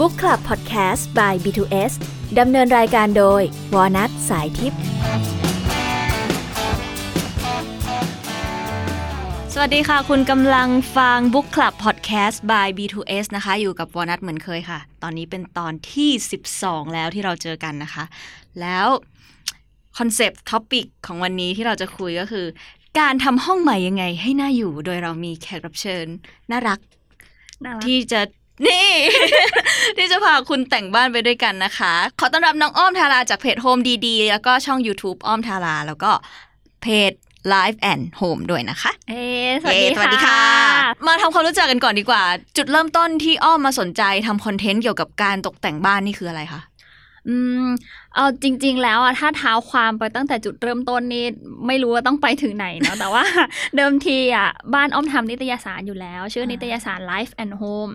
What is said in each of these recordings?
Book Club Podcast by B2S ดำเนินรายการโดย วอลนัทสายทิพย์ สวัสดีค่ะ คุณกำลังฟัง Book Club Podcast by B2S นะคะ อยู่กับวอลนัทเหมือนเคยค่ะ ตอนนี้เป็นตอนที่ 12 แล้วที่เราเจอกันนะคะ แล้ว concept topic ของวันนี้ที่เราจะคุยก็คือ การทำห้องใหม่ยังไงให้น่าอยู่ โดยเรามีแขกรับเชิญ น่ารักน่ารักที่จะ นี่ ที่จะพาคุณแต่งบ้านไปด้วยกันนะคะ ขอต้อนรับน้องอ้อมทาราจากเพจ Home ดีๆ แล้วก็ช่อง YouTube อ้อมทารา แล้วก็เพจ Live and Home ด้วยนะคะ เอ๊ะสวัสดีเย้สวัสดีค่ะ มาทำความรู้จักกันก่อนดีกว่า จุดเริ่มต้นที่อ้อมมาสนใจทำคอนเทนต์เกี่ยวกับการตกแต่งบ้านนี่คืออะไรคะ อืมเอาจริง ๆ แล้วอะถ้าเท้าความไปตั้งแต่จุดเริ่มต้นนี่ไม่รู้ว่าต้องไปถึงไหนเนาะแต่ว่าเดิมทีอะบ้านอ้อมทำนิตยสารอยู่แล้ว ชื่อนิตยสาร Life and Home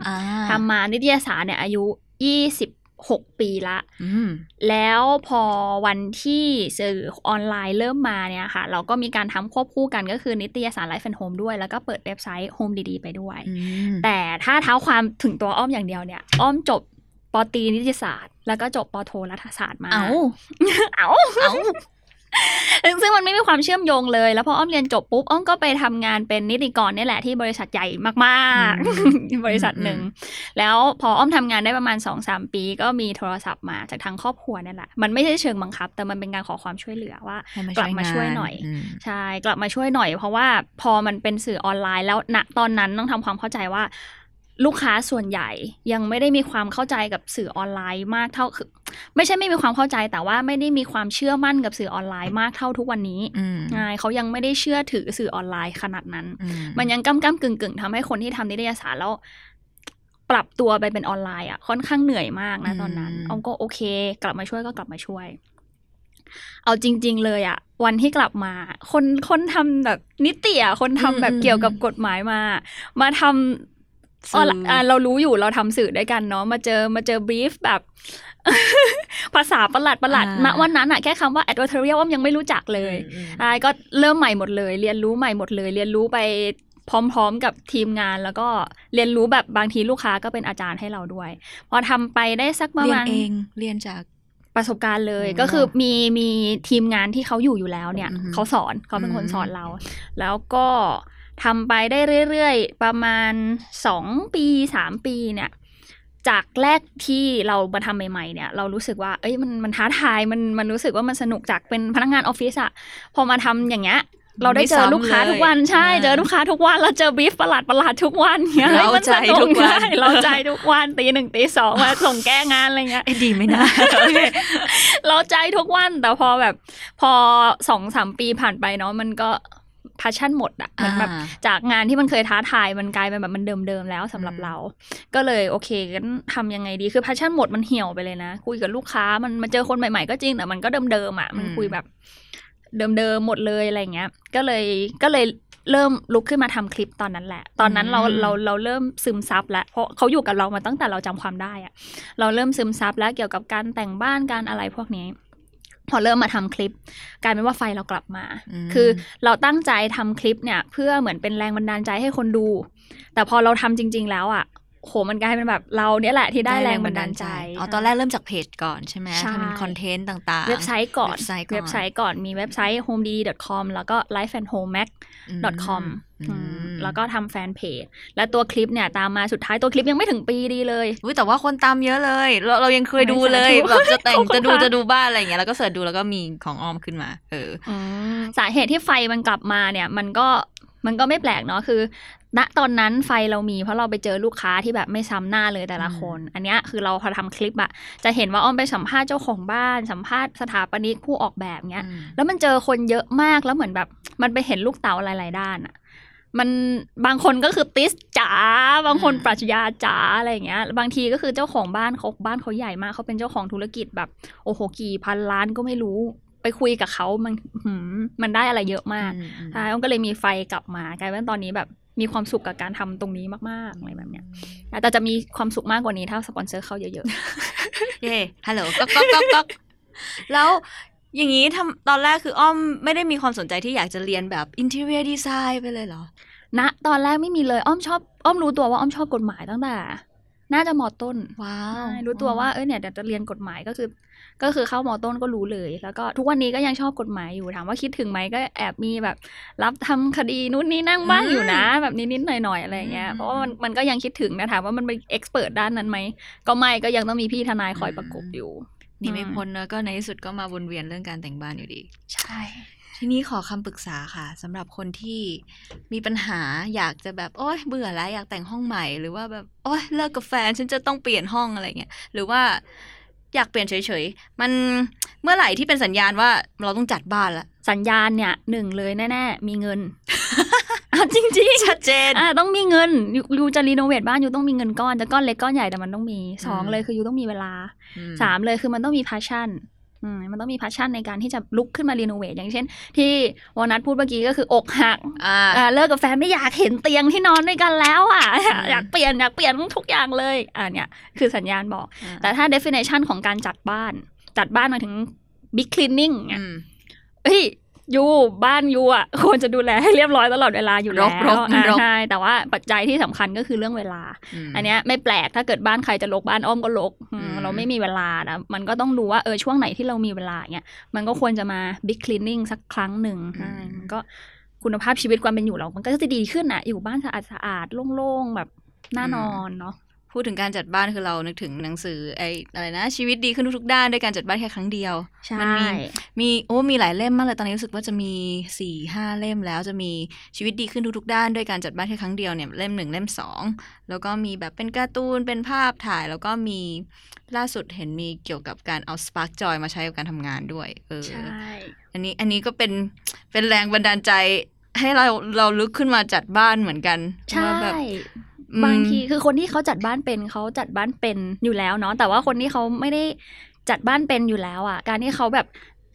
ทำมานิตยสารเนี่ยอายุ26ปีละอืมแล้วพอวันที่สื่อออนไลน์เริ่มมาเนี่ยค่ะ เราก็มีการทำควบคู่กันก็คือนิตยสาร Life and Home ด้วย แล้วก็เปิดเว็บไซต์ Home ดีๆ ไปด้วยอืมแต่ถ้าเท้าความถึงตัวอ้อมอย่างเดียวเนี่ย อ้อมจบ ปอตรีนิติศาสตร์ แล้วก็จบปอโทรัฐศาสตร์มาเอาเอาเอาซึ่งซึ่งมันไม่มีความเชื่อมโยงเลย แล้วพออ้อมเรียนจบปุ๊บอ้อมก็ไปทำงานเป็นนิติกรเนี่ยแหละที่บริษัทใหญ่มากๆ บริษัทหนึ่ง แล้วพออ้อมทำงานได้ประมาณ2อสปี ก็มีโทรศัพท์มาจากทางครอบครัวเนี่ยแหละ มันไม่ใช่เชิงบังคับ แต่มันเป็นการขอความช่วยเหลือว่าให้กลับมาช่วยหน่อยใช่ กลับมาช่วยหน่อย เพราะว่าพอมันเป็นสื่อออนไลน์แล้วณตอนนั้นต้องทำความเข้าใจว่า ลูกค้าส่วนใหญ่ยังไม่ได้มีความเข้าใจกับสื่อออนไลน์มากเท่าคือไม่ใช่ไม่มีความเข้าใจแต่ว่าไม่ได้มีความเชื่อมั่นกับสื่อออนไลน์มากเท่าทุกวันนี้อืมใช่เขายังไม่ได้เชื่อถือสื่อออนไลน์ขนาดนั้นอืมันยังก้ำก้ำกึ่งกึ่งๆทำให้คนที่ทำนิตยสารแล้ว ปรับตัวไปเป็นออนไลน์อะค่อนข้างเหนื่อยมากนะตอนนั้นออมก็โอเค กลับมาช่วยก็กลับมาช่วย เอาจริง ๆ เลยอะ วันที่กลับมา คนคนทำแบบนิติอะคนทำแบบเกี่ยวกับกฎหมายมา มาทำ ออนไลน์อะเรารู้อยู่เราทำสื่อด้วยกันเนาะมาเจอมาเจอบรีฟแบบภาษาประหลาดประหลาดณวันนั้นอะแค่คำว่า advertorial อ้อมยังไม่รู้จักเลยใช่ก็เริ่มใหม่หมดเลย เรียนรู้ใหม่หมดเลย เรียนรู้ไปพร้อมๆกับทีมงานแล้วก็เรียนรู้แบบบางทีลูกค้าก็เป็นอาจารย์ให้เราด้วย พอทำไปได้สักประเรียมานณเองเรียนจากประสบการณ์เลยอ๋อก็คือมีมีทีมงานที่เขาอยู่อยู่แล้วเนี่ยอือฮึเขาสอนเขาเป็นคนอืมสอนเรา แล้วก็ ทำไปได้เรื่อยๆ ประมาณสองปีสามปีเนี่ยจากแรกที่เรามาทำใหม่ๆเนี่ยเรารู้สึกว่าเอ้ยมันมันท้าทายมันมันรู้สึกว่ามันสนุกจากเป็นพนักงานออฟฟิศอะพอมาทำอย่างเงี้ยเราได้เจอลูกค้าทุกวันใช่เจอลูกค้าทุกวันเราเจอบีฟประหลาดประหลาดๆทุกวันเงี้ยเราฮ้ยมันใจสนุทุกวันใช่เราใจทุกวันตีหนึ่งตีสองมาส่งแก้งานอะไรเงี้ยเอ้ยดีไหมนะโอเคเราใจทุกวันแต่พอแบบ พอสองสามปีผ่านไปเนาะมันก็ พาชั่นหมดอะเหมือนแบบอ่าจากงานที่มันเคยท้าทายมันกลายเป็นแบบมันเดิมๆแล้วสำหรับอืมเรา ก็เลยโอเคกันทำยังไงดีคือพาชั่นหมดมันเหี่ยวไปเลยนะ คุยกับลูกค้ามันมาเจอคนใหม่ๆก็จริงแต่มันก็เดิมๆอะมันคุยแบบเดิมๆหมดเลยอะไรเงี้ย ก็เลยก็เลยเริ่มลุกขึ้นมาทำคลิปตอนนั้นแหละ ตอนนั้นเราอืมเราเราเริ่มซึมซับแล้วเพราะเขาอยู่กับเรามาตั้งแต่เราจำความได้อะเราเริ่มซึมซับแล้วเกี่ยวกับการแต่งบ้านการอะไรพวกนี้ พอเริ่มมาทำคลิปกลายเป็นว่าไฟเรากลับมาอืมคือเราตั้งใจทำคลิปเนี่ย เพื่อเหมือนเป็นแรงบันดาลใจให้คนดู แต่พอเราทำจริง ๆ แล้วอะ โหมันกลายเป็นแบบเราเนี่ยแหละที่ได้แรงบันดาลใจ อ๋อ ตอนแรกเริ่มจากเพจก่อนใช่ไหมใช่ทำเป็นคอนเทนต์ต่างๆเว็บไซต์ก่อนเว็บไซต์ก่อน เว็บไซต์ก่อน มีเว็บไซต์ homedidi.com แล้วก็ lifeandhomemag.com อืมอืมแล้วก็ทำแฟนเพจ และตัวคลิปเนี่ยตามมาสุดท้ายตัวคลิปยังไม่ถึงปีดีเลยอุ๊ยแต่ว่าคนตามเยอะเลย เราเรายังเคยดูเลยสาธุแบบจะแต่งขอบคุณจะดูค่ะจะดูบ้านอะไรอย่างเงี้ยแล้วก็เสิร์ชดูแล้วก็มีของออมขึ้นมา เออสาเหตุที่ไฟมันกลับมาเนี่ย มันก็มันก็ไม่แปลกเนาะคือ ณตอนนั้นไฟเรามี เพราะเราไปเจอลูกค้าที่แบบไม่ซ้ำหน้าเลยแต่ละคน อันเนี้ยคือเราพอทำคลิปอะจะเห็นว่าอ้อมไปสัมภาษณ์เจ้าของบ้าน สัมภาษณ์สถาปนิกผู้ออกแบบเงี้ย แล้วมันเจอคนเยอะมากแล้วเหมือนแบบ มันไปเห็นลูกเต๋าหลาย ๆ ด้านอะมันบางคนก็คือติสจ๋าบางคนอืมปรัชญาจ๋าอะไรอย่างเงี้ย บางทีก็คือเจ้าของบ้านเขาบ้านเขาใหญ่มากเขาเป็นเจ้าของธุรกิจแบบโอ้โหกี่พันล้านก็ไม่รู้ไปคุยกับเขามันหืมมันได้อะไรเยอะมากอืมอืมใช่อ้อมก็เลยมีไฟกลับมากลายเป็นตอนนี้แบบ มีความสุขกับการทำตรงนี้มากๆอะไรแบบเนี้ยแต่จะมีความสุขมากกว่านี้ถ้าสปอนเซอร์เข้าเยอะเย่ฮัลโหลก๊อกก๊อกก๊อกก๊อกแล้วอย่างนี้ทำตอนแรกคืออ้อมไม่ได้มีความสนใจที่อยากจะเรียนแบบ interior design ไปเลยเหรอๆณตอนแรกไม่มีเลยอ้อมชอบอ้อมรู้ตัวว่าอ้อมชอบกฎหมายตั้งแต่ น่าจะมอต้น ว้าวใช่รู้ตัวว่าเออเนี่ยเดี๋ยวจะเรียนกฎหมายก็คือ ก็คือเข้ามอต้นก็รู้เลย แล้วก็ทุกวันนี้ก็ยังชอบกฎหมายอยู่ถามว่าคิดถึงไหมก็แอบมีแบบ รับทำคดีนู่นนี่นั่งบ้างอยู่นะ แบบนิดๆหน่อยๆอะไรอย่างเงี้ยเพราะว่ามันมันก็ยังคิดถึงนะถามว่ามันเป็นเอ็กซ์เพรสด้านนั้นไหมก็ไม่ก็ยังต้องมีพี่ทนายคอยประกบอยู่หนี่ไม่พ้นเนอะก็ในที่สุดก็มาวนเวียนเรื่องการแต่งบ้านอยู่ดี ใช่ ทีนี้ขอคำปรึกษาค่ะสำหรับคนที่มีปัญหาอยากจะแบบโอ๊ยเบื่อแล้วอยากแต่งห้องใหม่ หรือว่าแบบโอ๊ยเลิกกับแฟนฉันจะต้องเปลี่ยนห้องอะไรเงี้ยหรือว่าอยากเปลี่ยนเฉยๆ มันเมื่อไหร่ที่เป็นสัญญาณว่าเราต้องจัดบ้านละสัญญาณเนี่ยหนึ่งเลยแน่ๆ มีเงินอะจริงๆชัดเจนอ่าต้องมีเงินยูยูจะรีโนเวทบ้านยูต้องมีเงินก้อนจะก้อนเล็กก้อนใหญ่แต่มันต้องมีสองอืมเลยคือยูต้องมีเวลาอืมสามเลยคือมันต้องมี passion อืม มันต้องมี passion ในการที่จะลุกขึ้นมารีโนเวทอย่างเช่น ที่วอนัทพูดเมื่อกี้ก็คืออกหักอ่าอ่าเลิกกับแฟนไม่อยากเห็นเตียงที่นอนด้วยกันแล้วอะอืมอยากเปลี่ยนอยากเปลี่ยนทุกอย่างเลยอ่าเนี่ยคือสัญญาณบอก แต่ถ้า definition ของการจัดบ้าน จัดบ้านหมายถึง big cleaning เนี่ยอืมเฮ้ย ยูบ้านยูอะควรจะดูแลให้เรียบร้อยตลอดเวลาอยู่แล้วรกๆมันรกอ่าใช่แต่ว่าปัจจัยที่สำคัญก็คือเรื่องเวลามอันเนี้ยไม่แปลกถ้าเกิดบ้านใครจะลกบ้านอ้อมก็ลกอืมอืมเราไม่มีเวลานะมันก็ต้องดูว่าเออช่วงไหนที่เรามีเวลาเนี่ยมันก็ควรจะมา big cleaning สักครั้งหนึ่งใช่มันก็คุณภาพชีวิตความเป็นอยู่เรา มันก็จะดีขึ้นอะ อยู่บ้านสะอาดสะอาดๆโล่งๆแบบน่านอนเนาะ พูดถึงการจัดบ้านคือเรานึกถึงหนังสือไอ้อะไรนะ ชีวิตดีขึ้นทุกๆด้านด้วยการจัดบ้านแค่ครั้งเดียวใช่มัมีมีโอ้มีหลายเล่มมากเลยตอนนี้รู้สึกว่าจะมีสี่ห้าเล่มแล้วจะมีชีวิตดีขึ้นทุกๆด้านด้วยการจัดบ้านแค่ครั้งเดียวเนี่ยเล่มหนึ่งเล่มสองแล้วก็มีแบบเป็นการ์ตูนเป็นภาพถ่าย แล้วก็มีล่าสุดเห็นมีเกี่ยวกับการเอา Spark Joy มาใช้กับการทำงานด้วยเออใช่อันนี้อันนี้ก็เป็นเป็นแรงบันดาลใจให้เราเราลุกขึ้นมาจัดบ้านเหมือนกันใช่ว่าแบบอืม บางทีคือคนที่เขาจัดบ้านเป็นเขาจัดบ้านเป็นอยู่แล้วเนาะแต่ว่าคนที่เขาไม่ได้จัดบ้านเป็นอยู่แล้วอะ การที่เขาแบบ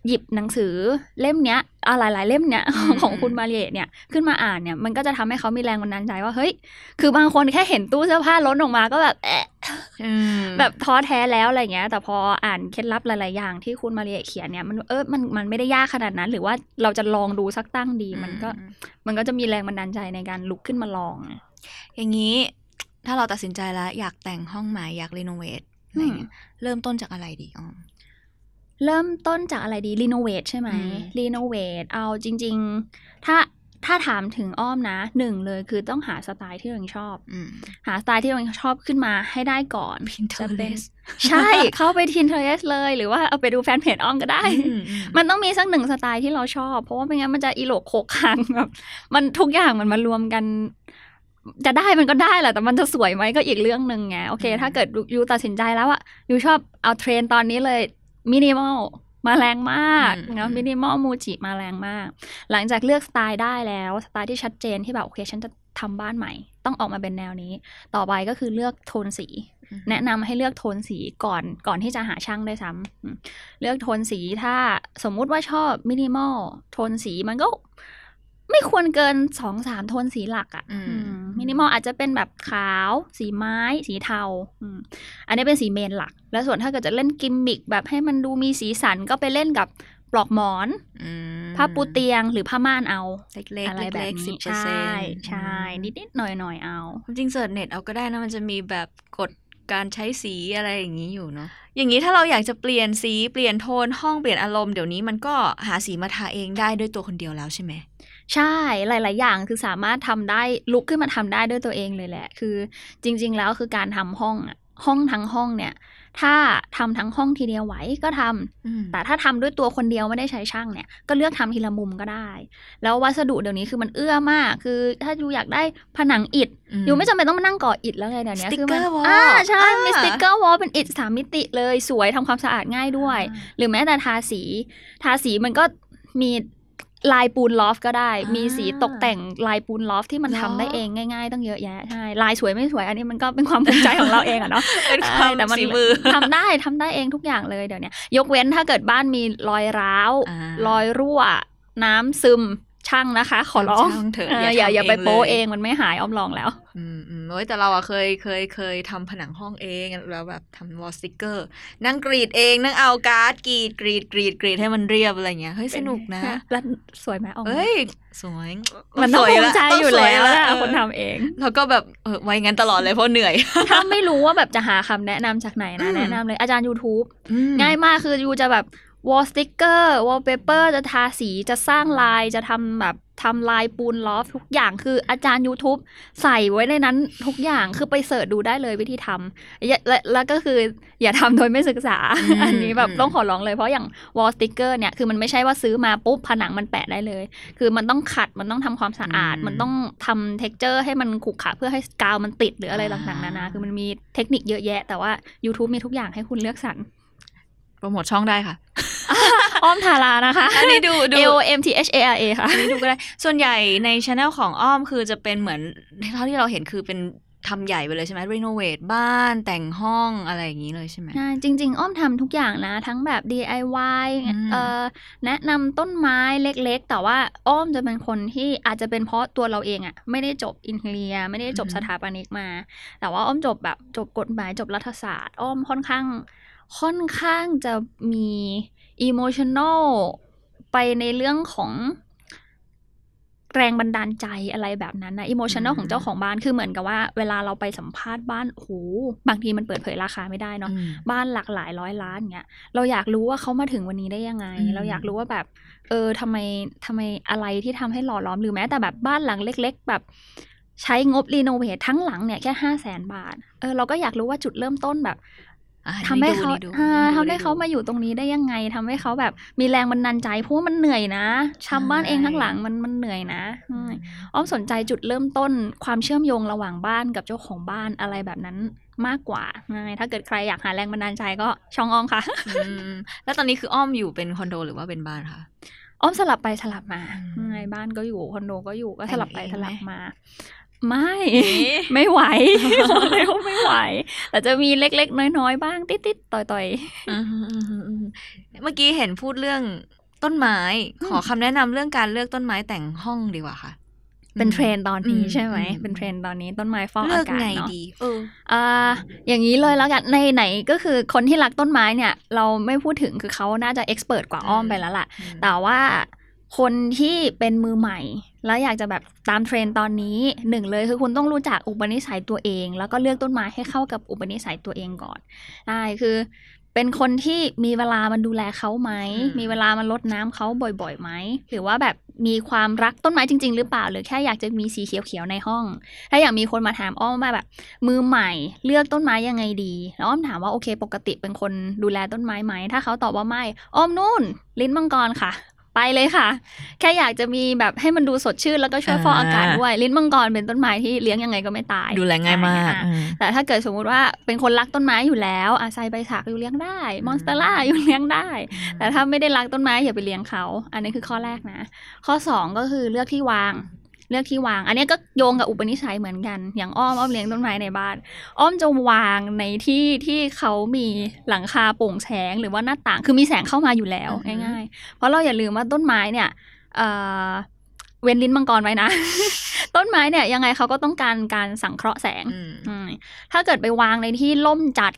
หยิบหนังสือเล่มเนี้ยอะหลายๆเล่มเนี้ยอืมของคุณมาเรียเนี่ยขึ้นมาอ่านเนี่ย มันก็จะทำให้เขามีแรงบันดาลใจว่าเฮ้ย คือบางคนแค่เห็นตู้เสื้อผ้าล้นออกมาก็แบบแอะอืมแบบท้อแท้แล้วอะไรเงี้ย แต่พออ่านเคล็ดลับหลาย ๆ อย่างที่คุณมาเรียเขียนเนี่ยมันเออมันมันไม่ได้ยากขนาดนั้น หรือว่าเราจะลองดูสักตั้งดี มันก็อืมันก็จะมีแรงบันดาลใจในการลุกขึ้นมาลอง อย่างนี้ถ้าเราตัดสินใจแล้ว อยากแต่งห้องใหม่อยาก renovate อะไรเงี้ยเริ่มต้นจากอะไรดีอ๋อมเริ่มต้นจากอะไรดี renovate ใช่ไหมอืม renovate เอาจริง ๆ ถ้าถ้าถามถึงอ้อมนะหนึ่งเลยคือต้องหาสไตล์ที่เราชอบอืมหาสไตล์ที่เราชอบขึ้นมาให้ได้ก่อนจะเป็น Pinterest ใช่ เข้าไป Pinterest เลยหรือว่าเอาไปดูแฟนเพจอ้อมก็ได้อืมอืมมันต้องมีสักหนึ่งสไตล์ที่เราชอบ เพราะว่าไม่งั้นมันจะอีโหลกโคกคังแบบมันทุกอย่างมันมารวมกัน จะได้มันก็ได้แหละแต่มันจะสวยไหมก็อีกเรื่องหนึ่งไงโอเค ถ้าเกิด you ตัดสินใจแล้วอะ you ชอบเอาเทรนด์ตอนนี้เลยมินิมอลมาแรงมากนะ minimal Muji มาแรงมาก หลังจากเลือกสไตล์ได้แล้วสไตล์ที่ชัดเจนที่แบบโอเคฉันจะทำบ้านใหม่ ต้องออกมาเป็นแนวนี้ ต่อไปก็คือเลือกโทนสี แนะนำให้เลือกโทนสีก่อนก่อนที่จะหาช่างด้วยซ้ำอืมเลือกโทนสีถ้าสมมุติว่าชอบมินิมอลโทนสีมันก็ ไม่ควรเกินสองสามโทนสีหลักอะอื มมินิมอลอาจจะเป็นแบบขาว สีไม้ สีเทาอืมอันนี้เป็นสี main หลัก แล้วส่วนถ้าเกิดจะเล่นกิมมิกแบบให้มันดูมีสีสันก็ไปเล่นกับปลอกหมอนอืมผ้าปูเตียงหรือผ้าม่านเอา เล็กๆอะไรแบบเล็กๆสินี้สิบเปอร์ใช่เซ็นต์ใช่ใช่นิดๆหน่อยๆเอา จริงๆ search เน็ตเอาก็ได้นะมันจะมีแบบกฎการใช้สีอะไรอย่างนี้อยู่เนาะ อย่างนี้ถ้าเราอยากจะเปลี่ยนสีเปลี่ยนโทนห้องเปลี่ยนอารมณ์เดี๋ยวนี้มันก็หาสีมาทาเองได้ด้วยตัวคนเดียวแล้วใช่ไหม ใช่หลาย ๆ อย่างคือสามารถทำได้ลุกขึ้นมาทำได้ด้วยตัวเองเลยแหละ คือจริง ๆ แล้วคือการทำห้องอะห้องทั้งห้องเนี่ย ถ้าทำทั้งห้องทีเดียวไหวก็ทำอืมแต่ถ้าทำด้วยตัวคนเดียวไม่ได้ใช้ช่างเนี่ย ก็เลือกทำทีละมุมก็ได้ แล้ววัสดุเดี๋ยวนี้คือมันเอื้อมาก คือถ้ายูอยากได้ผนังอิฐyou ไม่จำเป็นต้องมานั่งก่ออิฐแล้วไงเดี๋ยวนี้คือมัน Sticker wall อ่าใช่มีอ่า sticker wall เป็นอิฐสามมิติเลยสวยทำความสะอาดง่ายด้วย หรือแม้แต่ทาสี ทาสีมันก็มี ลายปูน loft ก็ได้อ่ามีมีสีตกแต่งลายปูน loft ที่มันเหรอทำได้เองง่ายๆต้องเยอะแยะใช่ลายสวยไม่สวยอันนี้มันก็เป็นความภูมิใจของเราเองอะเนาะเป็นคใช่แต่มันฝีมือทำได้ทำได้เองทุกอย่างเลยเดี๋ยวนี้ยกเว้นถ้าเกิดบ้านมีรอยร้าวอ่ารอยรั่วน้ำซึม ช่างนะคะ ขอร้องช่างเถอะเอออย่าอย่าทำอย่าไปเองโป๊เลยเองมันไม่หายอ้อมลองแล้ว อืมอืมโอ้ยแต่เราอะเคยเคยเคยทำผนังห้องเองแล้วแบบทำ wall sticker นั่งกรีดเองนั่งเอาการ์ดกรีดกรีดกรีดกรีดให้มันเรียบอะไรเงี้ยเฮ้ยสนุกนะแล้วสวยไหมอ้อมเอ้ยสวยมันต้องสวยภูมิใจต้องสวยอยู่แล้วเออคนทำเอง แล้วก็แบบเออไว้งั้นตลอดเลยเพราะเหนื่อย ถ้าไม่รู้ว่าแบบจะหาคำแนะนำจากไหนนะอืมแนะนำเลยอาจารย์ YouTube อืมง่ายมากคือ you จะแบบ wall sticker วอลเปเปอร์จะทาสีจะสร้างลายจะทำแบบทำลายปูน loft ทุกอย่างคืออาจารย์ YouTube ใส่ไว้ในนั้นทุกอย่างคือไป search ดูได้เลยวิธีทำอย่าและแล้วก็คืออย่าทำโดยไม่ศึกษาอืมอันนี้แบบอืมต้องขอร้องเลยเพราะอย่าง wall sticker เนี่ยคือมันไม่ใช่ว่าซื้อมาปุ๊บผนังมันแปะได้เลย คือมันต้องขัดมันต้องทำความสะอาด มันต้องทำ texture ให้มันขรุขระเพื่อให้กาวมันติดหรืออะไรต่างๆนานาคือมันมีเทคนิคเยอะแยะ แต่ว่า YouTube มีทุกอย่างให้คุณเลือกสรรโปรโมทช่องได้ค่ะ อ้อมทารานะคะ อันนี้ดูดู A O M T H A R A ค่ะอันนี้ดูก็ได้ ส่วนใหญ่ในช anel ของอ้อมคือจะเป็นเหมือนเท่าที่เราเห็นคือเป็นทำใหญ่ไปเลยใช่ไหมรีโนเวทบ้านแต่งห้องอะไรอย่างนี้เลยใช่ไหมใช่จริง ๆ อ้อมทำทุกอย่างนะ ทั้งแบบ DIY อืมเอ่อแนะนำต้นไม้เล็กๆ แต่ว่าอ้อมจะเป็นคนที่อาจจะเป็นเพราะตัวเราเองอะไม่ได้จบอินเทีย ไม่ได้จบสถาปนิกมา แต่ว่าอ้อมจบแบบจบกฎหมายจบรัฐศาสตร์ อ้อมค่อนข้างค่อนข้างจะมี อิโมชัน a l ไปในเรื่องของแรงบันดาลใจอะไรแบบนั้นนะอิโมชัน a l อืมของเจ้าของบ้านคือเหมือนกับว่า เวลาเราไปสัมภาษณ์บ้านโอ้โหบางทีมันเปิดเผยราคาไม่ได้เนาะอืมบ้านหลากหลายร้อยล้านเงี้ยเราอยากรู้ว่าเขามาถึงวันนี้ได้ยังไงอืมเราอยากรู้ว่าแบบ เออทำไมทำไมอะไรที่ทำให้หล่อล้อมหรือแม้แต่แบบบ้านหลังเล็ก ๆ แบบ ใช้งบรีโนเวททั้งหลังเนี่ยแค่ห้าแสนบาทเออเราก็อยากรู้ว่าจุดเริ่มต้นแบบอะ ทำให้เขานี่ดูอ่านี่ดูทำให้เขามาอยู่ตรงนี้ได้ยังไงทำให้เขาแบบมีแรงบันดาลใจเพราะว่ามันเหนื่อยนะทำบ้านเองทั้งหลังมันมันเหนื่อยนะอืมอ้อมสนใจจุดเริ่มต้นความเชื่อมโยงระหว่างบ้านกับเจ้าของบ้านอะไรแบบนั้นมากกว่าไงถ้าเกิดใครอยากหาแรงบันดาลใจก็ช่องอ้อมค่ะอืมแล้วตอนนี้คืออ้อมอยู่เป็นคอนโดหรือว่าเป็นบ้านคะอ้อมสลับไปสลับมาอืมไงบ้านก็อยู่คอนโดก็อยู่ก็แต่งสลับไปเองสลับไหมมา ไม่เอ๊ะไม่ไหวบอกเลยว่าไม่ไหว แต่จะมีเล็กๆ น้อยๆ บ้าง ติดๆ ต่อยอืมอืมอืมอืมเมื่อกี้เห็นพูดเรื่องต้นไม้อืมขอคำแนะนำเรื่องการเลือกต้นไม้แต่งห้องดีกว่าค่ะๆเป็นเทรนด์ตอนนี้อืมใช่ไหมอืมเป็นเทรนด์ตอนนี้ต้นไม้ฟอกเลือกอากาศไงเนาะดีเอออ่า อย่างนี้เลยแล้วกัน ไหนๆก็คือคนที่รักต้นไม้เนี่ย เราไม่พูดถึงคือเขาน่าจะ expert กว่าอ้อมอืมไปแล้วล่ะ แต่ว่า คนที่เป็นมือใหม่ แล้วอยากจะแบบตามเทรนด์ตอนนี้หนึ่งเลยคือคุณต้องรู้จักอุปนิสัยตัวเอง แล้วก็เลือกต้นไม้ให้เข้ากับอุปนิสัยตัวเองก่อนได้คือเป็นคนที่มีเวลามันดูแลเขาไหมอืมมีเวลามันลดน้ำเขาบ่อยๆไหม หรือว่าแบบมีความรักต้นไม้จริง ๆ หรือเปล่า หรือแค่อยากจะมีสีเขียวๆในห้อง ถ้าอยากมีคนมาถามอ้อมว่าแบบ มือใหม่เลือกต้นไม้ยังไงดีแล้วอ้อมถามว่าโอเค ปกติเป็นคนดูแลต้นไม้ไหม ถ้าเขาตอบว่าไม่ อ้อมนู่น ลิ้นมังกรค่ะ ไปเลยค่ะ แค่อยากจะมีแบบให้มันดูสดชื่นแล้วก็ช่วยฟอกอากาศด้วย ลิ้นมังกรเป็นต้นไม้ที่เลี้ยงยังไงก็ไม่ตาย ดูแลง่ายมากอะอืมแต่ถ้าเกิดสมมุติว่าเป็นคนรักต้นไม้อยู่แล้วอาไซใบสักอยู่เลี้ยงได้ มอนสเตอร่าอยู่เลี้ยงได้ แต่ถ้าไม่ได้รักต้นไม้อย่าไปเลี้ยงเขา อันนี้คือข้อแรกนะ ข้อสองก็คือเลือกที่วาง เลือกที่วาง อันนี้ก็โยงกับอุปนิสัยเหมือนกัน อย่างอ้อมอ้อมเลี้ยงต้นไม้ในบ้าน อ้อมจะวางในที่ที่เขามีหลังคาโปร่งแสงหรือว่าหน้าต่าง คือมีแสงเข้ามาอยู่แล้วอือฮึง่ายๆ เพราะเราอย่าลืมว่าต้นไม้เนี่ยเอ่อเว้นลิ้นมังกรไว้นะ ต้นไม้เนี่ยยังไงเขาก็ต้องการการสังเคราะห์แสงอืมอืมถ้าเกิดไปวางในที่ล่มจัด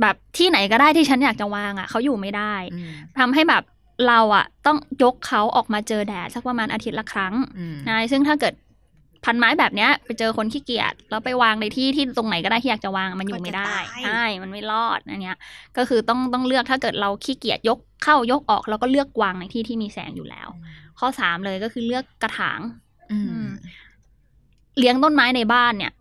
แบบที่ไหนก็ได้ที่ฉันอยากจะวางอะเขาอยู่ไม่ได้อืมทำให้แบบ เราอะต้องยกเขาออกมาเจอแดดสักประมาณอาทิตย์ละครั้งอืมนะซึ่งถ้าเกิดพันไม้แบบเนี้ยไปเจอคนขี้เกียจแล้วไปวางในที่ที่ตรงไหนก็ได้ที่อยากจะวางมันอยู่ไม่ได้ใช่มันไม่รอดอันเนี้ยก็คือต้องต้องเลือกถ้าเกิดเราขี้เกียจยกเข้ายกออกแล้วก็เลือกวางในที่ที่มีแสงอยู่แล้ว ข้อสามเลยก็คือเลือกกระถางอืมอืมเลี้ยงต้นไม้ในบ้านเนี่ย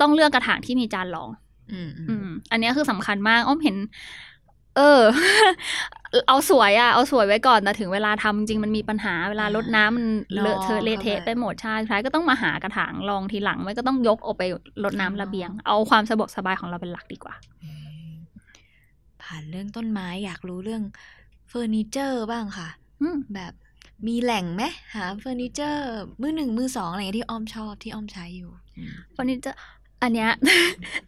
ต้องเลือกกระถางที่มีจานรอง อืมอืมอันเนี้ยคือสำคัญมาก อ้อมเห็น เออ เอาสวยอะเอาสวยไว้ก่อนแต่ถึงเวลาทำจริงมันมีปัญหาเวลารดน้ำมันเลอะเทอะเละเทะไปหมดใช่สุดท้ายก็ต้องมาหากระถางรองทีหลังไม่ก็ต้องยกออกไปรดน้ำระเบียง เอาความสะดวกสบายของเราเป็นหลักดีกว่าอืมผ่านเรื่องต้นไม้อยากรู้เรื่องเฟอร์นิเจอร์บ้างค่ะอืมแบบมีแหล่งไหมหาเฟอร์นิเจอร์ มือหนึ่งมือสองอะไรอย่างเงี้ยที่อ้อมชอบที่อ้อมใช้อยู่อืมเฟอร์นิเจอร์ อันเนี้ย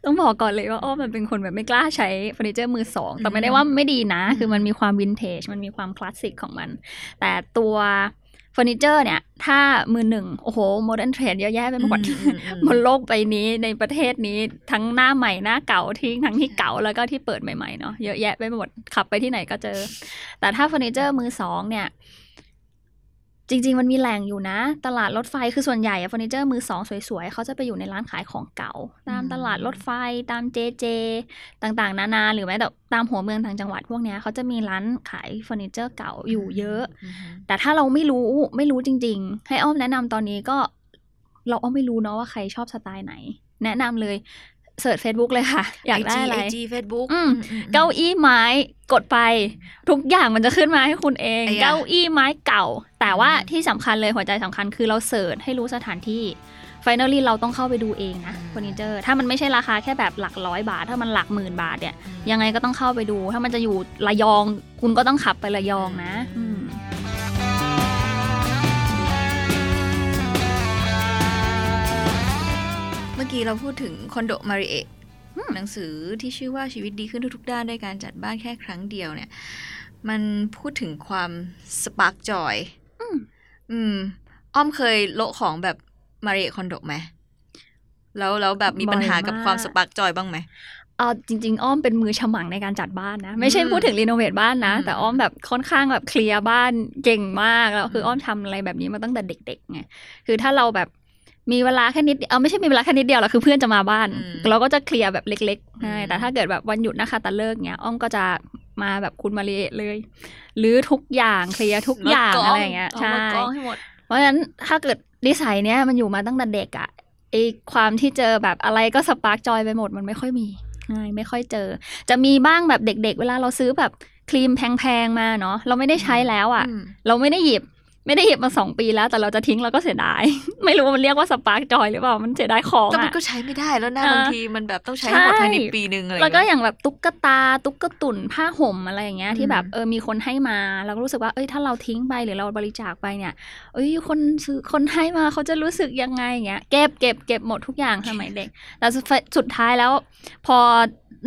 ต้องบอกก่อนเลยว่าอ้อมมันเป็นคนแบบไม่กล้าใช้เฟอร์นิเจอร์มือสอง แต่ไม่ได้ว่าไม่ดีนะอืมคือมันมีความวินเทจ มันมีความคลาสสิกของมัน แต่ตัวเฟอร์นิเจอร์เนี่ย ถ้ามือหนึ่ง โอ้โห modern trade เยอะแยะไปหมดอืมอืมอืมบนโลกใบนี้ในประเทศนี้ทั้งหน้าใหม่หน้าเก่าที่ทั้งที่เก่าแล้วก็ที่เปิดใหม่ๆเนาะเยอะแยะไปหมดขับไปที่ไหนก็เจอ แต่ถ้าเฟอร์นิเจอร์มือสองเนี่ย จริง ๆ มันมีแหล่งอยู่นะ ตลาดรถไฟคือส่วนใหญ่อะเฟอร์นิเจอร์มือสองสวยๆเขาจะไปอยู่ในร้านขายของเก่า ตามตลาดรถไฟตาม JJ ต่างๆ นานา หรือแม้แต่ตามหัวเมืองต่างจังหวัดพวกเนี้ยเขาจะมีร้านขายเฟอร์นิเจอร์เก่าอยู่เยอะ แต่ถ้าเราไม่รู้ไม่รู้จริง ๆ ให้อ้อมแนะนำตอนนี้ก็ เราอ้อมไม่รู้เนาะว่าใครชอบสไตล์ไหน แนะนำเลย search Facebook เลยค่ะ อยากได้อะไร IG Facebook อืมเก้าอี้ไม้กดไป ทุกอย่างมันจะขึ้นมาให้คุณเองไอ้ยะเก้าอี้ไม้เก่า แต่ว่าอืมที่สำคัญเลยหัวใจสำคัญคือเรา search ให้รู้สถานที่ Finally เราต้องเข้าไปดูเองนะเฟอร์นิเจอร์ถ้ามันไม่ใช่ราคาแค่แบบหลักร้อยบาท ถ้ามันหลักหมื่นบาทเนี่ยยังไงก็ต้องเข้าไปดู ถ้ามันจะอยู่ระยอง คุณก็ต้องขับไประยองนะ มเมื่อกี้เราพูดถึงคอนโดมาริเอะหนังสือที่ชื่อว่าชีวิตดีขึ้นทุกๆ ด้านด้วยการจัดบ้านแค่ครั้งเดียวเนี่ย มันพูดถึงความสปาร์กจอยอืมอืมอ้อมเคยโละของแบบมาริเอะคอนโดไหมแล้วแล้วแบบมีปัญหากับบ่อยมากความ spark joy บ้างไหมเอาจริง ๆ อ้อมเป็นมือฉมังในการจัดบ้านนะ ไม่ใช่อืมพูดถึง renovate บ้านนะอืมแต่อ้อมแบบค่อนข้างแบบเคลียร์บ้านเก่งมากแล้วคืออ้อมทำอะไรแบบนี้มาตั้งแต่เด็กๆไงคือถ้าเราแบบ มีเวลาแค่นิดเอาไม่ใช่มีเวลาแค่นิดเดียวหรอกคือเพื่อนจะมาบ้านอืมเราก็จะเคลียร์แบบเล็กๆใช่อืมแต่ถ้าเกิดแบบวันหยุดนะคะตะเลิกเนี้ยอ้อมก็จะมาแบบคุณมาริเอะเลย หรือทุกอย่างเคลียร์ทุกอย่างอะไรอย่างเงี้ยเอาใช่มากองให้หมดเพราะฉะนั้นถ้าเกิดนิสัยเนี้ยมันอยู่มาตั้งแต่เด็กอะไอความที่เจอแบบอะไรก็ spark joy ไปหมดมันไม่ค่อยมีใช่ไม่ค่อยเจอ จะมีบ้างแบบเด็ก ๆ เวลาเราซื้อแบบครีมแพงๆมาเนาะเราไม่ได้ใช้แล้วอะอืมเราไม่ได้หยิบ ไม่ได้หยิบมาสองปีแล้ว แต่เราจะทิ้งเราก็เสียดาย ไม่รู้ว่ามันเรียกว่า spark joy หรือเปล่ามันเสียดายของแต่มันอะก็ใช้ไม่ได้แล้วนะอ่าบางทีมันแบบต้องใช้ทั้งหมดใช่ภายในปีหนึ่งอะไรแล้วก็เงี้อย่างแบบตุ๊กตาตุ๊กตุ่นผ้าห่มอะไรอย่างเงี้ยอืมที่แบบเออมีคนให้มาเราก็รู้สึกว่าเอ้ยถ้าเราทิ้งไปหรือเราบริจาคไปเนี่ย เอ้ยคนซื้อคนให้มาเขาจะรู้สึกยังไงอย่างเงี้ยเก็บเก็บเก็บหมดทุกอย่างสมัยเด็กแต่สุดสุดท้ายแล้ว พอ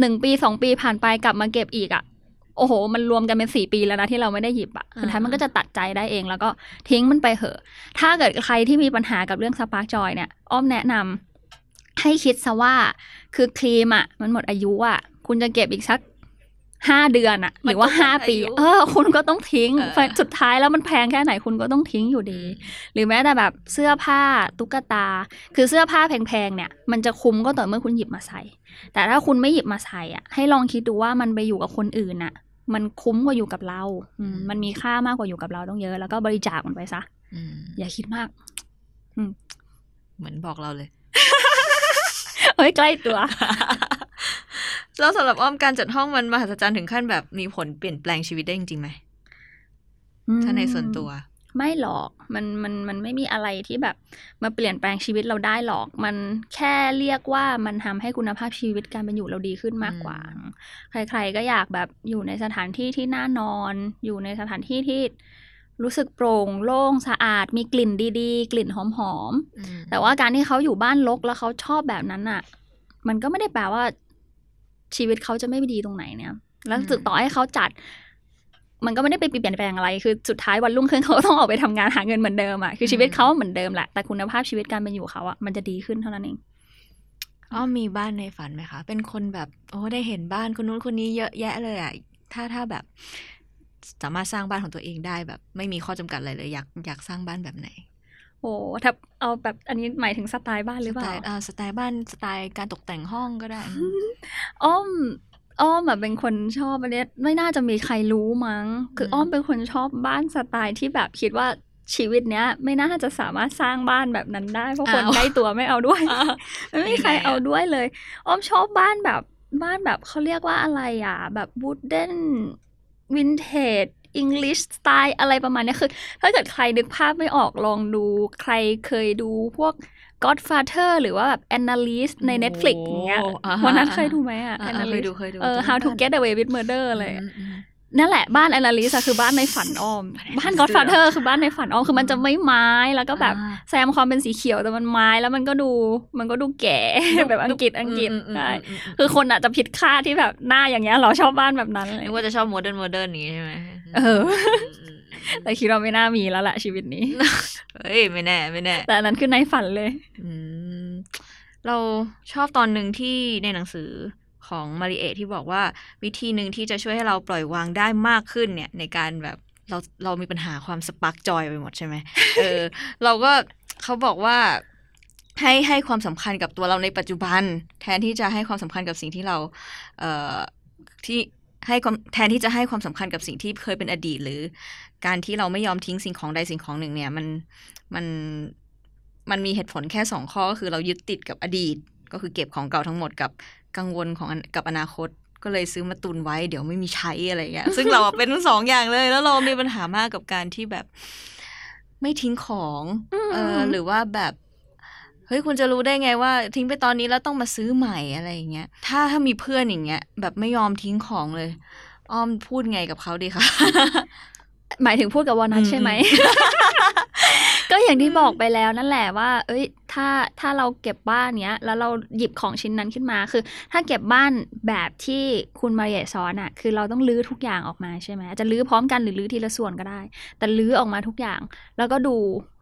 หนึ่งปีสองปีผ่านไปกลับมาเก็บอีกอะ โอ้โห มันรวมกันเป็นสี่ปีแล้วนะที่เราไม่ได้หยิบอะสุดท้ายมันก็จะตัดใจได้เอง แล้วก็ทิ้งมันไปเหอะ ถ้าเกิดใครที่มีปัญหากับเรื่องสปาร์กจอยเนี่ย อ้อมแนะนำให้คิดซะว่าคือครีมอะมันหมดอายุอะคุณจะเก็บอีกสักห้าเดือนอะหรือว่าห้าปี เออ คุณก็ต้องทิ้งเออสุดท้ายแล้วมันแพงแค่ไหนคุณก็ต้องทิ้งอยู่ดี หรือแม้แต่แบบเสื้อผ้าตุ๊กตา คือเสื้อผ้าแพงๆเนี่ย มันจะคุ้มก็ต่อเมื่อคุณหยิบมาใส่ แต่ถ้าคุณไม่หยิบมาใส่อะให้ลองคิดดูว่ามันไปอยู่กับคนอื่นอะ มันคุ้มกว่าอยู่กับเราอืมมันมีค่ามากกว่าอยู่กับเราต้องเยอะ แล้วก็บริจาคมันไปซะอืมอย่าคิดมากเหมือนบอกเราเลยเฮ้ยใกล้ตัวแล้วสำหรับอ้อมการจัดห้องมันมหัศจรรย์ถึงขั้นแบบมีผลเปลี่ยนแปลงชีวิตได้จริงๆไหมถ้าในส่วนตัว ไม่หรอกมันมันมันไม่มีอะไรที่แบบมาเปลี่ยนแปลงชีวิตเราได้หรอก มันแค่เรียกว่ามันทำให้คุณภาพชีวิตการเป็นอยู่เราดีขึ้นมากกว่า ใคร ๆ ก็อยากแบบอยู่ในสถานที่ที่น่านอน อยู่ในสถานที่ที่รู้สึกโปร่งโล่งสะอาด มีกลิ่นดีๆ กลิ่นหอมๆแต่ว่าการที่เขาอยู่บ้านรกแล้วเขาชอบแบบนั้นอะ มันก็ไม่ได้แปลว่าชีวิตเขาจะไม่ดีตรงไหนเนี่ย แล้วอืมสึกต่อให้เขาจัด มันก็ไม่ได้ไปเปลี่ยนแปลงอะไร คือสุดท้ายวันรุ่งขึ้นเขาก็ต้องออกไปทำงานหาเงินเหมือนเดิมอะ คือชีวิตเขาเหมือนเดิมแหละ แต่คุณภาพชีวิตการเป็นอยู่เขาอะมันจะดีขึ้นเท่านั้นเองอ้อมมีบ้านในฝันไหมคะ เป็นคนแบบโอ้ได้เห็นบ้านคนนู้นคนนี้เยอะแยะเลยอะ ถ้าถ้าแบบ สามารถสร้างบ้านของตัวเองได้แบบ ไม่มีข้อจำกัดอะไรเลย อยากอยากสร้างบ้านแบบไหน โอ้ถ้าเอาแบบอันนี้หมายถึงสไตล์บ้านหรือเปสไตล่าล์อ่าสไตล์บ้านสไตล์การตกแต่งห้องก็ได้ อ้อม อ้อมแบบเป็นคนชอบอันเนี้ยไม่น่าจะมีใครรู้มั้ง คืออ้อมเป็นคนชอบบ้านสไตล์ที่แบบคิดว่าชีวิตเนี้ย ไม่น่าจะสามารถสร้างบ้านแบบนั้นได้ เพราะคนอ้าวใกล้ตัวไม่เอาด้วยอ่าไม่มีใครยังไงอะเอาด้วยเลย อ้อมชอบบ้านแบบบ้านแบบเขาเรียกว่าอะไรอะ แบบ wooden vintage English style อะไรประมาณเนี้ยคือ ถ้าเกิดใครนึกภาพไม่ออกลองดู ใครเคยดูพวก Godfather หรือว่าแบบ Analyst ใน Netflix อย่างเงี้ยโอ้อ่าฮะวันนั้นเคยดูไหมอะอ่าอ่าเคยดูเคยดูเออ How to get away with murder อะไรอือะมอืมนั่นแหละบ้าน Analyst อะคือบ้านในฝันอ้อม บ้าน Godfather คือบ้านในฝันอ้อม คือมันจะไม่ไม้แล้วก็แบบอ่าแซมความเป็นสีเขียวแต่มันไม้แล้วมันก็ดูมันก็ดูแก่แบบอังกฤษอังกฤษมมใช่อืมอืมคือคนอาจจะผิดคาดที่แบบหน้าอย่างเงี้ยเราชอบบ้านแบบนั้นเลยนึกว่าจะชอบโมเดิร์นโมเดิร์นนี้ใช่ไหมเออม แต่คิดว่าไม่น่ามีแล้วแหละชีวิตนี้ เฮ้ย ไม่แน่ ไม่แน่ แต่อันนั้นคือในฝันเลยอืมเราชอบตอนหนึ่งที่ในหนังสือของมาริเอะที่บอกว่าวิธีหนึ่งที่จะช่วยให้เราปล่อยวางได้มากขึ้นเนี่ย ในการแบบเราเรามีปัญหาความ spark joy ไปหมดใช่ไหมเออ เราก็เขาบอกว่าให้ให้ความสำคัญกับตัวเราในปัจจุบัน แทนที่จะให้ความสำคัญกับสิ่งที่เรา เอ่อที่ ให้ความแทนที่จะให้ความสำคัญกับสิ่งที่เคยเป็นอดีต หรือ การที่เราไม่ยอมทิ้งสิ่งของใดสิ่งของหนึ่งเนี่ย มันมันมันมีเหตุผลแค่สองข้อก็คือเรายึดติดกับอดีต ก็คือเก็บของเก่าทั้งหมดกับกังวลของกับอนาคตก็เลยซื้อมาตุนไว้เดี๋ยวไม่มีใช้อะไรอย่างเงี้ยซึ่งเราอะเป็นทั้งสองอย่างเลย แล้วเรามีปัญหามากกับการที่แบบ ไม่ทิ้งของอืมเออหรือว่าแบบ เฮ้ยคุณจะรู้ได้ไงว่า ทิ้งไปตอนนี้แล้วต้องมาซื้อใหม่อะไรอย่างเงี้ยถ้าถ้ามีเพื่อนอย่างเงี้ย แบบไม่ยอมทิ้งของเลย อ้อมพูดไงกับเขาดีคะหมายถึงพูดกับวอนัทอืมใช่ไหม ก็อย่างที่บอกไปแล้วนั่นแหละว่า เอ้ย ถ้าถ้าเราเก็บบ้านเนี้ย แล้วเราหยิบของชิ้นนั้นขึ้นมา คือ ถ้าเก็บบ้านแบบที่คุณมาเรียสอนอะคือเราต้องลื้อทุกอย่างออกมาใช่ไหมจะลื้อพร้อมกันหรือลื้อทีละส่วนก็ได้ แต่ลื้อออกมาทุกอย่าง แล้วก็ดู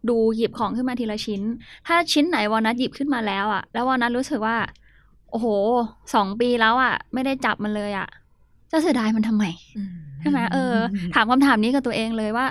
ดูหยิบของขึ้นมาทีละชิ้น ถ้าชิ้นไหนวอนัทหยิบขึ้นมาแล้วอะแล้ววอนัทรู้สึกว่า โอ้โหสองปีแล้วอะไม่ได้จับมันเลยอะจะเสียดายมันทำไมใช่ไหมเออ ถามคำถามนี้กับตัวเองเลยว่า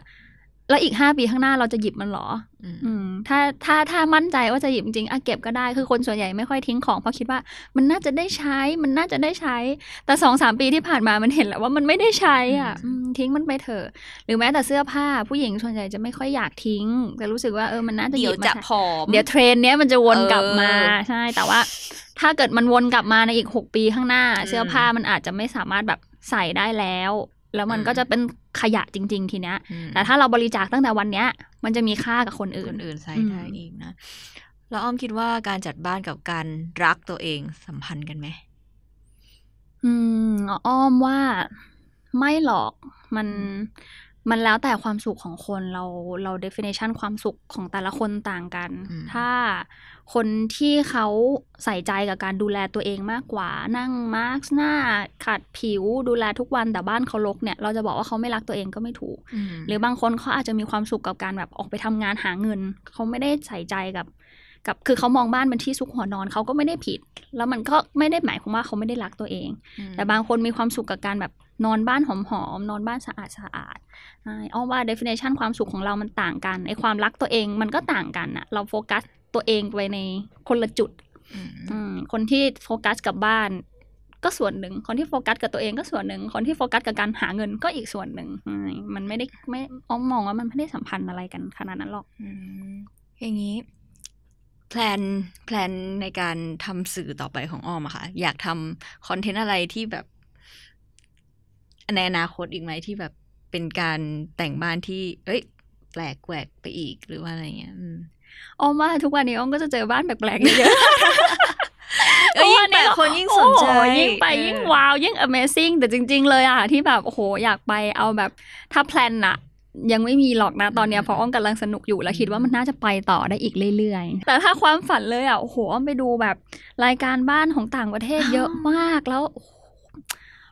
แล้วอีกห้าปีข้างหน้าเราจะหยิบมันเหรออืมอืม ถ้าถ้าถ้ามั่นใจว่าจะหยิบจริงๆอะเก็บก็ได้ คือคนส่วนใหญ่ไม่ค่อยทิ้งของเพราะคิดว่า มันน่าจะได้ใช้ มันน่าจะได้ใช้ แต่สองสามปีที่ผ่านมามันเห็นแล้วว่ามันไม่ได้ใช้อะอืมทิ้งมันไปเถอะ หรือแม้แต่เสื้อผ้าผู้หญิงส่วนใหญ่จะไม่ค่อยอยากทิ้ง แต่รู้สึกว่าเออ มันน่าจะหเดี๋ยิยวบมาจะใช้ผอม เดี๋ยวเทรนเนี้ยมันจะวนกลับมาเออใช่ แต่ว่า ถ้าเกิดมันวนกลับมาในอีกหกปีข้างหน้าอืมเสื้อผ้ามันอาจจะไม่สามารถแบบใส่ได้แล้ว แล้วมันอืมก็จะเป็นขยะจริง ๆ ทีเนี้ยอืมแต่ถ้าเราบริจาคตั้งแต่วันเนี้ย มันจะมีค่ากับคนอื่คนนอื่นใส่อืมได้อีกนะ แล้วอ้อมคิดว่าการจัดบ้านกับการรักตัวเองสัมพันธ์กันไหม อืม อ้อมว่าไม่หรอก มัน มันแล้วแต่ความสุขของคน เรา เรา definition ความสุขของแต่ละคนต่างกันอืมถ้า คนที่เขาใส่ใจกับการดูแลตัวเองมากกว่า นั่งมาร์กหน้าขัดผิวดูแลทุกวันแต่บ้านเขารกเนี่ย เราจะบอกว่าเขาไม่รักตัวเองก็ไม่ถูกมหรือบางคนเขาอาจจะมีความสุขกับการแบบออกไปทำงานหาเงิน เขาไม่ได้ใส่ใจกับกับคือเขามองบ้านเป็นที่ซุกหัวนอนเขาก็ไม่ได้ผิด แล้วมันก็ไม่ได้หมายความว่าเขาไม่ได้รักตัวเองอืมแต่บางคนมีความสุขกับการแบบนอนบ้านหอมๆนอนบ้านสะอาดสะอาดใช่อ้อมว่า definition ความสุขของเรามันต่างกันไอความรักตัวเองมันก็ต่างกันอะเราโฟกัส ตัวเองไปในคนละจุดอืมอืมคนที่โฟกัสกับบ้าน ก็ส่วนหนึ่ง คนที่โฟกัสกับตัวเองก็ส่วนหนึ่ง คนที่โฟกัสกับการหาเงินก็อีกส่วนหนึ่งอืมมันไม่ได้ไม่อ้อมมองว่ามันไม่ได้สัมพันธ์อะไรกันขนาดนั้นหรอกอืมอย่างนี้แพลนแพลนในการทำสื่อต่อไปของอ้อมอะค่ะอยากทำคอนเทนต์อะไรที่แบบในอนาคตอีกไหมที่แบบเป็นการแต่งบ้านที่ เอ้ย แปลกแหวกไปอีกหรือว่าอะไรเงี้ย อืมอ้อมว่าทุกวันนี้อ้อมก็จะเจอบ้านแปลกๆเยอะเอ้ยยิ่งแปลกคนยิ่งสนใจโอ้โหยิ่งไปเออยิ่งว้าวยิ่ง Amazing แต่จริง ๆ เลยอะที่แบบโอ้โหอยากไปเอาแบบถ้าแพลนอะยังไม่มีหรอกนะตอนเนี้ยเพราะอ้อมกำลังสนุกอยู่แล้วคิดว่ามันน่าจะไปต่อได้อีกเรื่อยๆ แต่ถ้าความฝันเลยอะโอ้โหอ้อมไปดูแบบรายการบ้านของต่างประเทศเยอะมากแล้วโอ้โห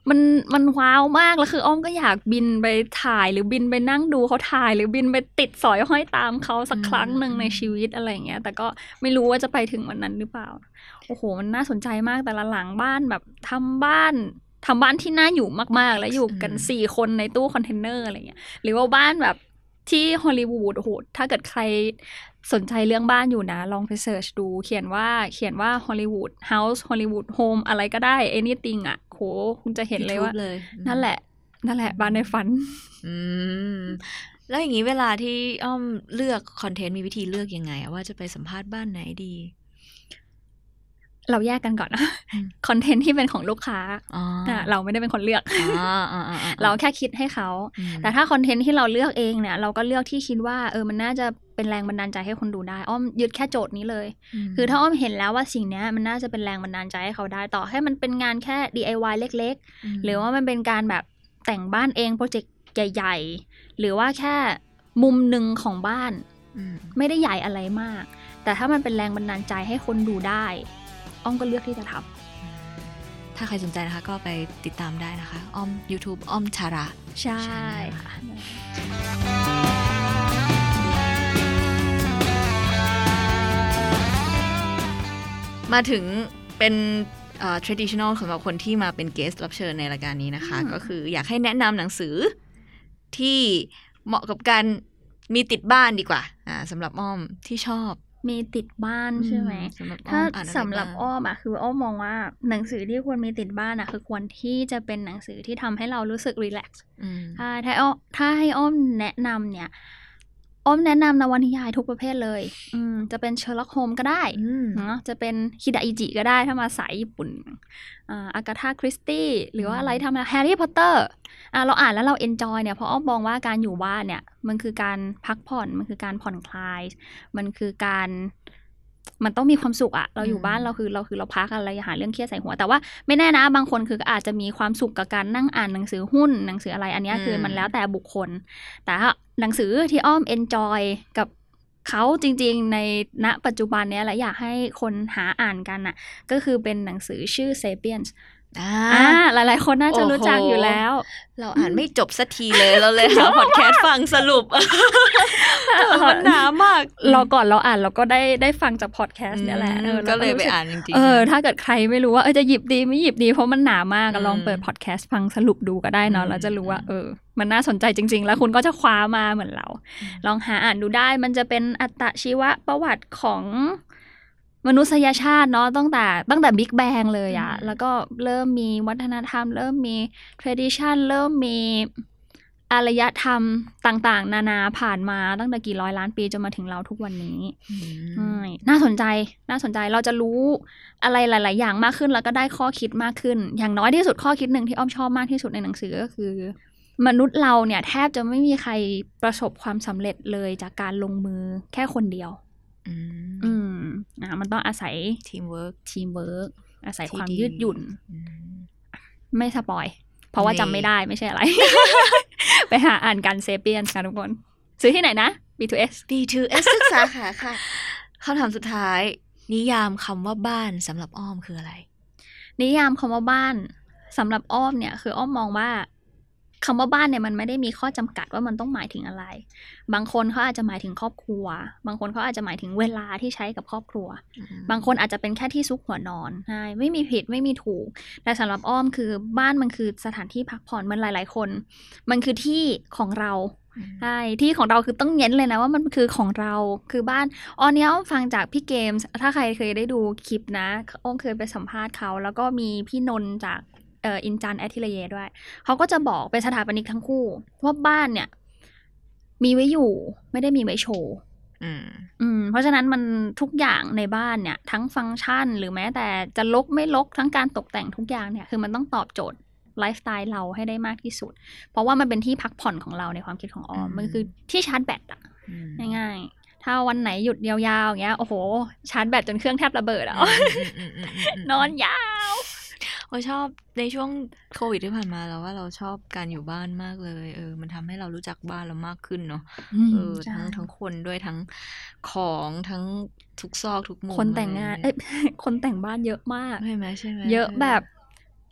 มันมันว้าวมากแล้วคืออ้อมก็อยากบินไปถ่ายหรือบินไปนั่งดูเขาถ่าย หรือบินไปติดสอยห้อยตามเขาสักครั้งหนึ่งในชีวิตอะไรอย่างเงี้ย แต่ก็ไม่รู้ว่าจะไปถึงวันนั้นหรือเปล่า โอ้โห มันน่าสนใจมากแต่ละหลังบ้านแบบทำบ้านทำบ้านที่น่าอยู่มากๆ แล้วอยู่กันอืมสี่คนในตู้คอนเทนเนอร์อะไรเงี้ยหรือว่าบ้านแบบที่ฮอลลีวูดโอ้โหถ้าเกิดใครสนใจเรื่องบ้านอยู่นะ ลองไป search ดู เขียนว่าเขียนว่า Hollywood house Hollywood home อะไรก็ได้ anything อะโหคุณจะเห็นเลยว่า YouTube เลยนั่นแหละ นั่นแหละบ้านในฝัน อืมแล้วอย่างนี้เวลาที่อ้อมเลือกคอนเทนต์มีวิธีเลือกยังไงอะว่าจะไปสัมภาษณ์บ้านไหนดี เราแยกกันก่อนนะอืมคอนเทนต์ที่เป็นของลูกค้าอ๋ออะเราไม่ได้เป็นคนเลือกอ่าอ่าอ่าอ่าเราแค่คิดให้เขาอืมแต่ถ้าคอนเทนต์ที่เราเลือกเองเนี่ย เราก็เลือกที่คิดว่าเออมันน่าจะเป็นแรงบันดาลใจให้คนดูได้ อ้อมยึดแค่โจทย์นี้เลยมคือถ้าอ้อมเห็นแล้วว่าสิ่งเนี้ยมันน่าจะเป็นแรงบันดาลใจให้เขาได้ต่อให้มันเป็นงานแค่ DIY เล็กมๆหรือว่ามันเป็นการแบบแต่งบ้านเองโปรเจกต์ใหญ่ ๆ หรือว่าแค่มุมหนึ่งของบ้านอืมไม่ได้ใหญ่อะไรมาก แต่ถ้ามันเป็นแรงบันดาลใจให้คนดูได้ อ้อมก็เลือกที่จะทำถ้าใครสนใจนะคะ ก็ไปติดตามได้นะคะ อ้อม YouTube อ้อมชาระใช่ค่ะมาถึงเป็น traditional สำหรับคนที่มาเป็น guest รับเชิญในรายการนี้นะคะ ก็คืออยากให้แนะนำหนังสือที่เหมาะกับการมีติดบ้านดีกว่าสำหรับอ้อมที่ชอบ มีติดบ้านใช่ไหมสำหรับอ้ถ้าอมอ่านอะไรสำหรับางอ้อมอะคืออ้อมมองว่าหนังสือที่ควรมีติดบ้านอะคือควรที่จะเป็นหนังสือที่ทำให้เรารู้สึก relax อืมใช่ถ้าอ้อมถ้าให้อ้อมแนะนำเนี่ย อ้อมแนะนำนวนิยายทุกประเภทเลย อืม จะเป็นเชอร์ล็อกโฮมก็ได้อืมเนาะจะเป็นคินดะอิจิก็ได้ถ้ามาสายญี่ปุ่นอ่าอากาธาคริสตี้หรือว่าอะไรทำแฮร์รี่พอตเตอร์อ่าเราอ่านแล้วเรา enjoy เนี่ยเพราะอ้อมมองว่าการอยู่บ้านเนี่ย มันคือการพักผ่อนมันคือการผ่อนคลาย มันคือการ มันต้องมีความสุขอะเราอยู่อืมบ้านเราคือเราคือเราพักอะไรหาเรื่องเครียดใส่หัว แต่ว่าไม่แน่นะบางคนคืออาจจะมีความสุขกับการนั่งอ่านหนังสือหุ้นหนังสืออะไรอันเนี้ยคือมันแล้วแต่บุคคล แต่ถ้าหนังสือที่อ้อม enjoy กับเขาจริงๆในณปัจจุบันเนี้ยและอยากให้คนหาอ่านกันน่ะก็คือเป็นหนังสือชื่อ Sapiens อ่าอ่าหลายๆ คนน่าจะโอ้โหรู้จักอยู่แล้ว เราอ่านไม่จบสักทีเลยเราเลยหาพอดแคสต์ฟังสรุปมันหนามากเราก่อนเราอ่านเราก็ได้ได้ฟังจากพอดแคสต์เนี่ยแหละออก็เลยราไปรู้สึอ่านจริงๆเออถ้าเกิดใครไม่รู้ว่าเออจะหยิบดีไม่หยิบดีเพราะมันหนามากอะอืมลองเปิดพอดแคสต์ฟังสรุปดูก็ได้เนาะอืมแล้วจะรู้ว่าเออ มันน่าสนใจจริง ๆ แล้วคุณก็จะคว้ามาเหมือนเรา ลองหาอ่านดูได้มันจะเป็นอัตชีวประวัติของ มนุษยชาติเนาะตั้งแต่ตั้งแต่บิ๊กแบงเลยอะอืมแล้วก็เริ่มมีวัฒนธรรม เริ่มมี tradition เริ่มมีอารยธรรมต่างๆ นานาผ่านมาตั้งแต่กี่ร้อยล้านปีจนมาถึงเราทุกวันนี้อืมใช่น่าสนใจน่าสนใจเราจะรู้อะไรหลาย ๆ อย่างมากขึ้นแล้วก็ได้ข้อคิดมากขึ้น อย่างน้อยที่สุดข้อคิดหนึ่งที่อ้อมชอบมากที่สุดในหนังสือก็คือ มนุษย์เราเนี่ย แทบจะไม่มีใครประสบความสำเร็จเลยจากการลงมือแค่คนเดียวอื มอืมอะมันต้องอาศัยทีมเวิร์กทีมเวิร์กอาศัยที่ความดียืดหยุ่นอืมไม่ spoil เพราะว่านี่จำไม่ได้ไม่ใช่อะไร ไปหาอ่านกัน Sapiens ค่ะทุกคน ซื้อที่ไหนนะ B2S B2S ศึกษาค่ะค่ะคำถามสุดท้าย นิยามคำว่าบ้านสำหรับอ้อมคืออะไร นิยามคำว่าบ้านสำหรับอ้อมเนี่ย คืออ้อมมองว่า คำว่าบ้านเนี่ยมันไม่ได้มีข้อจำกัดว่ามันต้องหมายถึงอะไร บางคนเขาอาจจะหมายถึงครอบครัว บางคนเขาอาจจะหมายถึงเวลาที่ใช้กับครอบครัว บางคนอาจจะเป็นแค่ที่ซุกหัวนอนใช่ไม่มีผิดไม่มีถูก แต่สำหรับอ้อมคือบ้านมันคือสถานที่พักผ่อนมันหลาย ๆ คน มันคือที่ของเราใช่ที่ของเราคือต้องเน้นเลยนะว่ามันคือของเราคือบ้านออนเนี้ยอ้อมฟังจากพี่เกมส์ถ้าใครเคยได้ดูคลิปนะอ้อมเคยไปสัมภาษณ์เขา แล้วก็มีพี่นนท์จาก เอ่ออินจัน Atelier ด้วย เขาก็จะบอกเป็นสถาปนิกทั้งคู่ ว่าบ้านเนี่ย มีไว้อยู่ไม่ได้มีไว้โชว์อืมอืม เพราะฉะนั้นมันทุกอย่างในบ้านเนี่ย ทั้งฟังก์ชันหรือแม้แต่จะรกไม่รกทั้งการตกแต่งทุกอย่างเนี่ย คือมันต้องตอบโจทย์ไลฟ์สไตล์เราให้ได้มากที่สุด เพราะว่ามันเป็นที่พักผ่อนของเราในความคิดของอ้อมอืมมันคือที่ชาร์จแบตอะอืมง่ายๆ ถ้าวันไหนหยุดยาวๆอย่างเงี้ย โอ้โห ชาร์จแบตจนเครื่องแทบระเบิดอะอืมอืมอืมอืมอืมนอนยาว โอ้ยชอบในช่วงโควิดที่ผ่านมาเราว่าเราชอบการอยู่บ้านมากเลย เออ มันทำให้เรารู้จักบ้านเรามากขึ้นเนาะเออใช่ทั้งทั้งคนด้วยทั้งของทั้งทุกซอกทุกมุมคนแต่งงานอะไรเอ้ยคนแต่งบ้านเยอะมากใช่ไหมใช่ไหมเยอะแบบ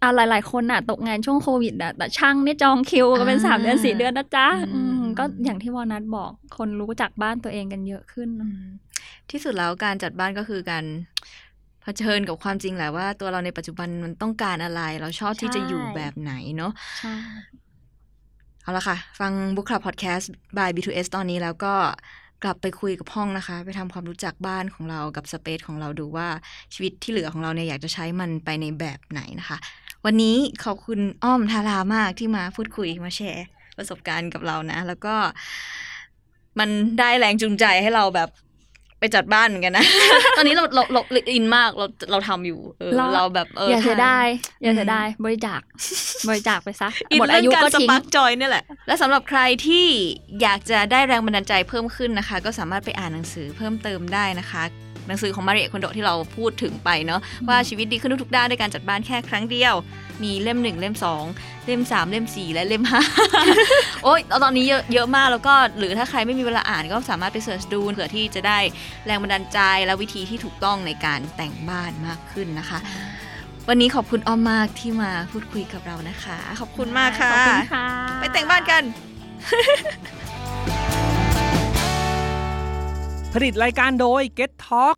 อะหลาย ๆ คนน่ะ ตกงานช่วงโควิดอะแต่ช่างนี่จองคิวกันเป็นอ่าสามเดือนสี่เดือนนะจ๊ะอืมอืมก็อย่างที่วอนัทบอกคนรู้จักบ้านตัวเองกันเยอะขึ้นอืมที่สุดแล้วการจัดบ้านก็คือการเผ ชิญกับความจริงแหละว่า ตัวเราในปัจจุบันมันต้องการอะไร เราชอบที่จะอยู่ใช่แบบไหนเนาะใช่เอาละค่ะ ฟัง Book Club Podcast by B2S ตอนนี้แล้วก็กลับไปคุยกับห้องนะคะ ไปทำความรู้จักบ้านของเรากับสเปซของเราดูว่าชีวิตที่เหลือของเราเนี่ยอยากจะใช้มันไปในแบบไหนนะคะ วันนี้ขอบคุณอ้อมทารามากที่มาพูดคุยมาแชร์ประสบการณ์กับเรานะ แล้วก็มันได้แรงจูงใจให้เราแบบ ไปจัดบ้านเหมือนกันนะ ตอนนี้เราเราเราเราอินมากเราเราทำอยู่เออเราแบบเอออย่าเสียทำดายอย่าอืมเสียดายบริจาคบริจาคไปซะอินหมดเรื่อายุการก็สทิ้งปาร์กจอยนี่แหละ และสำหรับใครที่อยากจะได้แรงบันดาลใจเพิ่มขึ้นนะคะ ก็สามารถไปอ่านหนังสือเพิ่มเติมได้นะคะ หนังสือของมาริเอะคอนโดที่เราพูดถึงไปเนาะว่าชีวิตดีขึ้นทุกๆด้านด้วยการจัดบ้านแค่ครั้งเดียว มีเล่มหนึ่งเล่มสองเล่มสามเล่มสี่และเล่มห้าโอ้ยตอนนี้เยอะเยอะมากแล้วก็หรือถ้าใครไม่มีเวลาอ่านก็สามารถไปเสิร์ชดูเผื่อที่จะได้แรงบันดาลใจและวิธีที่ถูกต้องในการแต่งบ้านมากขึ้นนะคะ วันนี้ขอบคุณอ้อมมากที่มาพูดคุยกับเรานะคะ ขอบคุณมากค่ะขอบคุณค่ะไปแต่งบ้านกัน ผลิตรายการโดย Get Talk